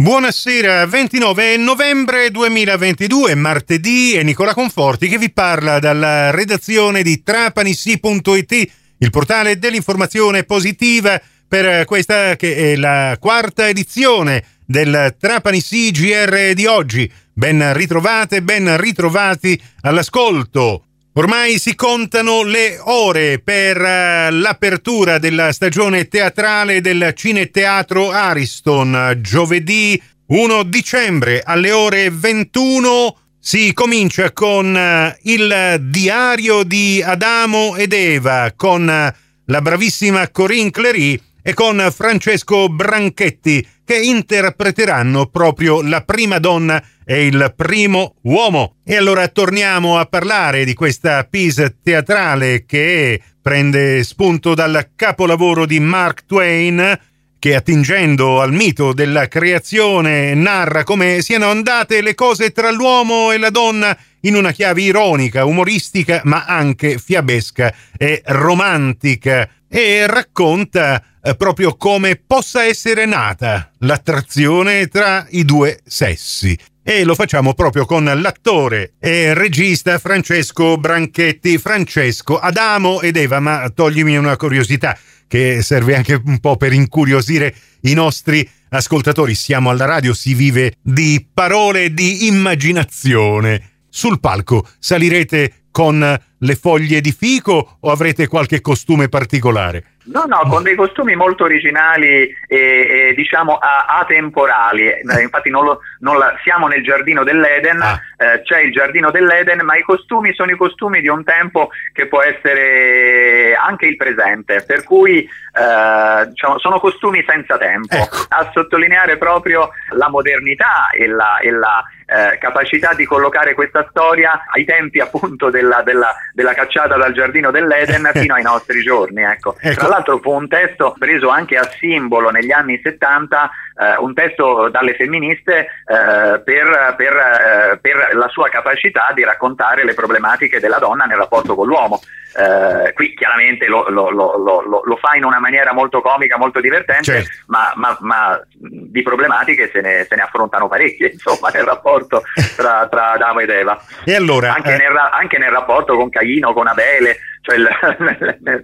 Buonasera, 29 novembre 2022, martedì, è Nicola Conforti che vi parla dalla redazione di trapanissi.it, il portale dell'informazione positiva per questa che è la quarta edizione del Trapani CGR di oggi. Ben ritrovate, ben ritrovati all'ascolto. Ormai si contano le ore per uh, l'apertura della stagione teatrale del Cineteatro Ariston. Giovedì 1 dicembre alle ore 21 si comincia con uh, il diario di Adamo ed Eva con uh, la bravissima Corinne Clery e con Francesco Branchetti che interpreteranno proprio la prima donna e il primo uomo. E allora torniamo a parlare di questa piece teatrale che prende spunto dal capolavoro di Mark Twain che attingendo al mito della creazione narra come siano andate le cose tra l'uomo e la donna in una chiave ironica, umoristica, ma anche fiabesca e romantica e racconta proprio come possa essere nata l'attrazione tra i due sessi. E lo facciamo proprio con l'attore e regista Francesco Branchetti. Francesco, Adamo ed Eva, ma toglimi una curiosità che serve anche un po' per incuriosire i nostri ascoltatori. Siamo alla radio, si vive di parole e di immaginazione. Sul palco salirete con le foglie di fico o avrete qualche costume particolare? No, no, con dei costumi molto originali e, e diciamo atemporali. Eh, infatti non lo, non la, siamo nel giardino dell'Eden, ah. eh, c'è il giardino dell'Eden, ma i costumi sono i costumi di un tempo che può essere anche il presente, per cui eh, diciamo, sono costumi senza tempo, ecco. a sottolineare proprio la modernità e la, e la eh, capacità di collocare questa storia ai tempi appunto della, della, della cacciata dal giardino dell'Eden fino ai nostri giorni. Ecco. ecco. Tra l'altro fu un testo preso anche a simbolo negli anni 70, eh, un testo dalle femministe eh, per, per, eh, per la sua capacità di raccontare le problematiche della donna nel rapporto con l'uomo. Eh, qui chiaramente lo, lo, lo, lo, fa in una maniera molto comica, molto divertente, certo. ma, ma, ma, di problematiche se ne, se ne, affrontano parecchie insomma, nel rapporto tra, tra Adamo ed Eva. E allora, anche, eh... nel, anche, nel, rapporto con Caino, con Abele, cioè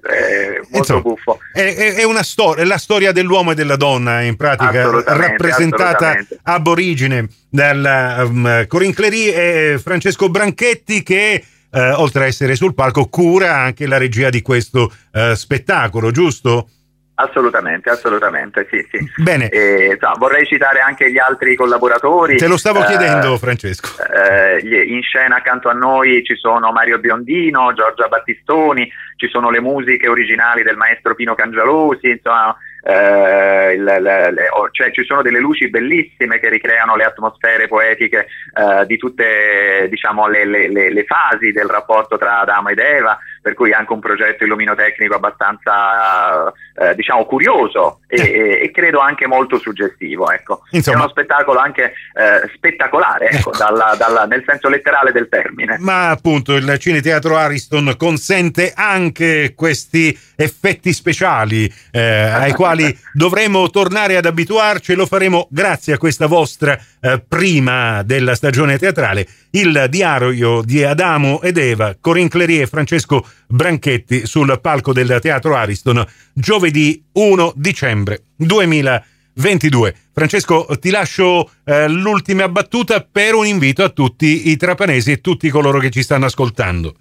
è molto buffo. È, è, una storia, la storia dell'uomo e della donna in pratica rappresentata ab origine dal um, Corinne Clery e Francesco Branchetti che eh, oltre a essere sul palco, cura anche la regia di questo eh, spettacolo, giusto? Assolutamente, assolutamente, sì, sì. Bene. E, so, vorrei citare anche gli altri collaboratori. Te lo stavo eh, chiedendo, Francesco. Eh, in scena accanto a noi ci sono Mario Biondino, Giorgia Battistoni, ci sono le musiche originali del maestro Pino Cangialosi, insomma, eh, le, le, le, cioè ci sono delle luci bellissime che ricreano le atmosfere poetiche eh, di tutte diciamo, le, fasi del rapporto tra Adamo ed Eva, per cui anche un progetto illuminotecnico abbastanza eh, diciamo, curioso e, e, e, credo anche molto suggestivo. Ecco. Insomma, È uno spettacolo anche eh, spettacolare, ecco, ecco. Dalla, dalla, nel senso letterale del termine. Ma appunto il Cineteatro Ariston consente anche questi effetti speciali eh, ai quali dovremo tornare ad abituarci e lo faremo grazie a questa vostra eh, prima della stagione teatrale, il diario di Adamo ed Eva, Corinne Clery e Francesco Branchetti sul palco del Teatro Ariston, giovedì 1 dicembre 2022. Francesco, ti lascio eh, l'ultima battuta per un invito a tutti i trapanesi e tutti coloro che ci stanno ascoltando.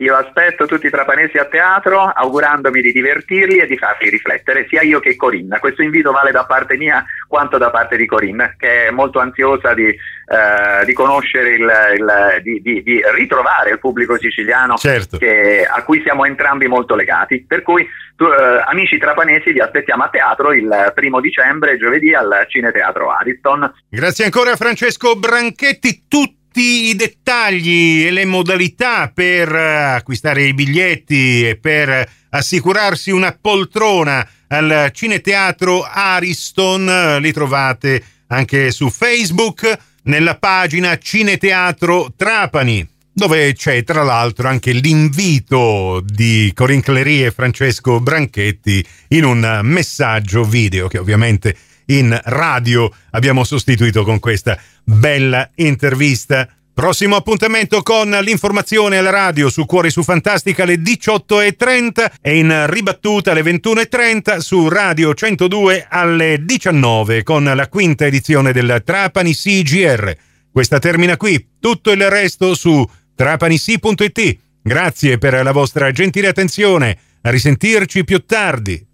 Io aspetto tutti i trapanesi a teatro augurandomi di divertirli e di farli riflettere, sia io che Corinna. Questo invito vale da parte mia quanto da parte di Corinna, che è molto ansiosa di, eh, di conoscere, il, il, di, di, di, ritrovare il pubblico siciliano certo. che, a cui siamo entrambi molto legati. Per cui, tu, eh, amici trapanesi, vi aspettiamo a teatro il primo dicembre, giovedì, al Cineteatro Ariston. Grazie ancora Francesco Branchetti. Tutti tutti i dettagli e le modalità per eh, acquistare i biglietti e per assicurarsi una poltrona al Cineteatro Ariston li trovate anche su Facebook nella pagina Cineteatro Trapani dove c'è tra l'altro anche l'invito di Corinne Clery e Francesco Branchetti in un messaggio video che ovviamente in radio abbiamo sostituito con questa bella intervista. Prossimo appuntamento con l'informazione alla radio su Cuori su Fantastica alle 18.30 e in ribattuta alle 21.30 su Radio 102 alle 19 con la quinta edizione del Trapani CGR. Questa termina qui, tutto il resto su trapanisi.it. Grazie per la vostra gentile attenzione, a risentirci più tardi.